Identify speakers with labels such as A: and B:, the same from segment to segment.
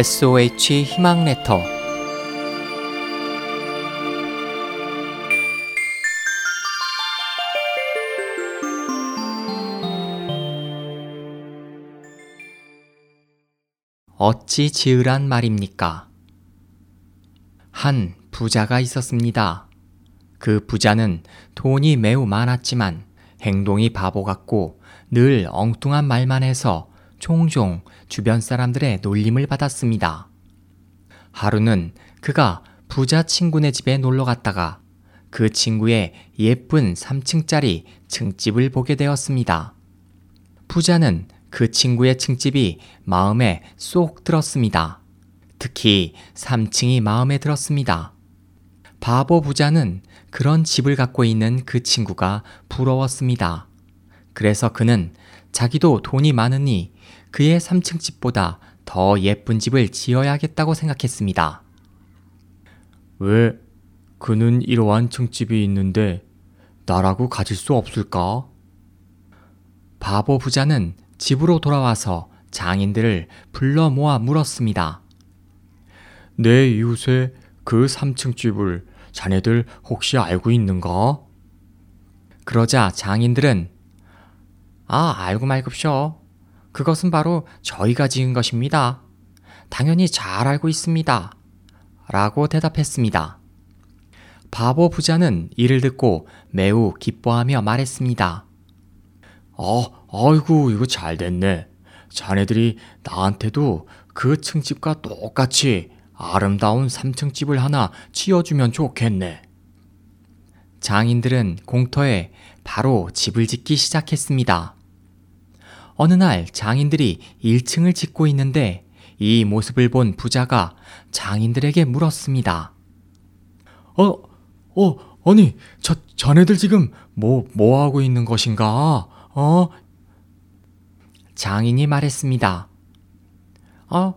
A: SOH 희망 레터 어찌 지으란 말입니까? 한 부자가 있었습니다. 그 부자는 돈이 매우 많았지만 행동이 바보 같고 늘 엉뚱한 말만 해서 종종 주변 사람들의 놀림을 받았습니다. 하루는 그가 부자 친구네 집에 놀러 갔다가 그 친구의 예쁜 3층짜리 층집을 보게 되었습니다. 부자는 그 친구의 층집이 마음에 쏙 들었습니다. 특히 3층이 마음에 들었습니다. 바보 부자는 그런 집을 갖고 있는 그 친구가 부러웠습니다. 그래서 그는 자기도 돈이 많으니 그의 3층 집보다 더 예쁜 집을 지어야겠다고 생각했습니다.
B: 왜 그는 이러한 층집이 있는데 나라고 가질 수 없을까?
A: 바보 부자는 집으로 돌아와서 장인들을 불러 모아 물었습니다.
B: 내 이웃의 그 3층 집을 자네들 혹시 알고 있는가?
A: 그러자 장인들은 아, 알고 말급쇼. 그것은 바로 저희가 지은 것입니다. 당연히 잘 알고 있습니다. 라고 대답했습니다. 바보 부자는 이를 듣고 매우 기뻐하며 말했습니다.
B: 아, 아이고, 이거 잘 됐네. 자네들이 나한테도 그 층집과 똑같이 아름다운 3층 집을 하나 지어주면 좋겠네.
A: 장인들은 공터에 바로 집을 짓기 시작했습니다. 어느 날 장인들이 1층을 짓고 있는데 이 모습을 본 부자가 장인들에게 물었습니다.
B: 어, 어, 아니, 저, 자네들 지금 뭐, 뭐 하고 있는 것인가? 어?
A: 장인이 말했습니다. 어,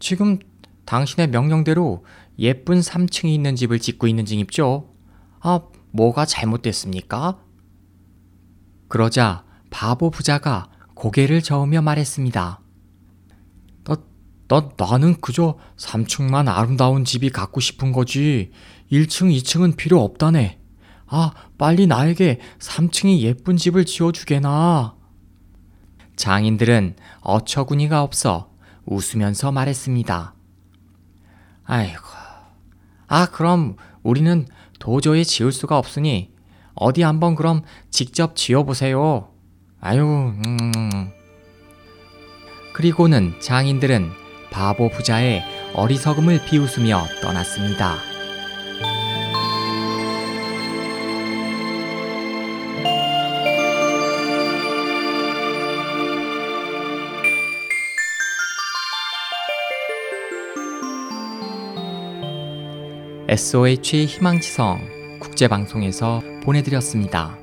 A: 지금 당신의 명령대로 예쁜 3층이 있는 집을 짓고 있는 중입죠. 아, 뭐가 잘못됐습니까? 그러자 바보 부자가 고개를 저으며 말했습니다.
B: 나, 나, 나는 그저 3층만 아름다운 집이 갖고 싶은 거지. 1층, 2층은 필요 없다네. 아, 빨리 나에게 3층이 예쁜 집을 지어주게나.
A: 장인들은 어처구니가 없어 웃으면서 말했습니다. 아이고. 아, 그럼 우리는 도저히 지을 수가 없으니 어디 한번 그럼 직접 지어보세요. 아유, 음. 그리고는 장인들은 바보 부자의 어리석음을 비웃으며 떠났습니다. SOH 희망지성 국제방송에서 보내드렸습니다.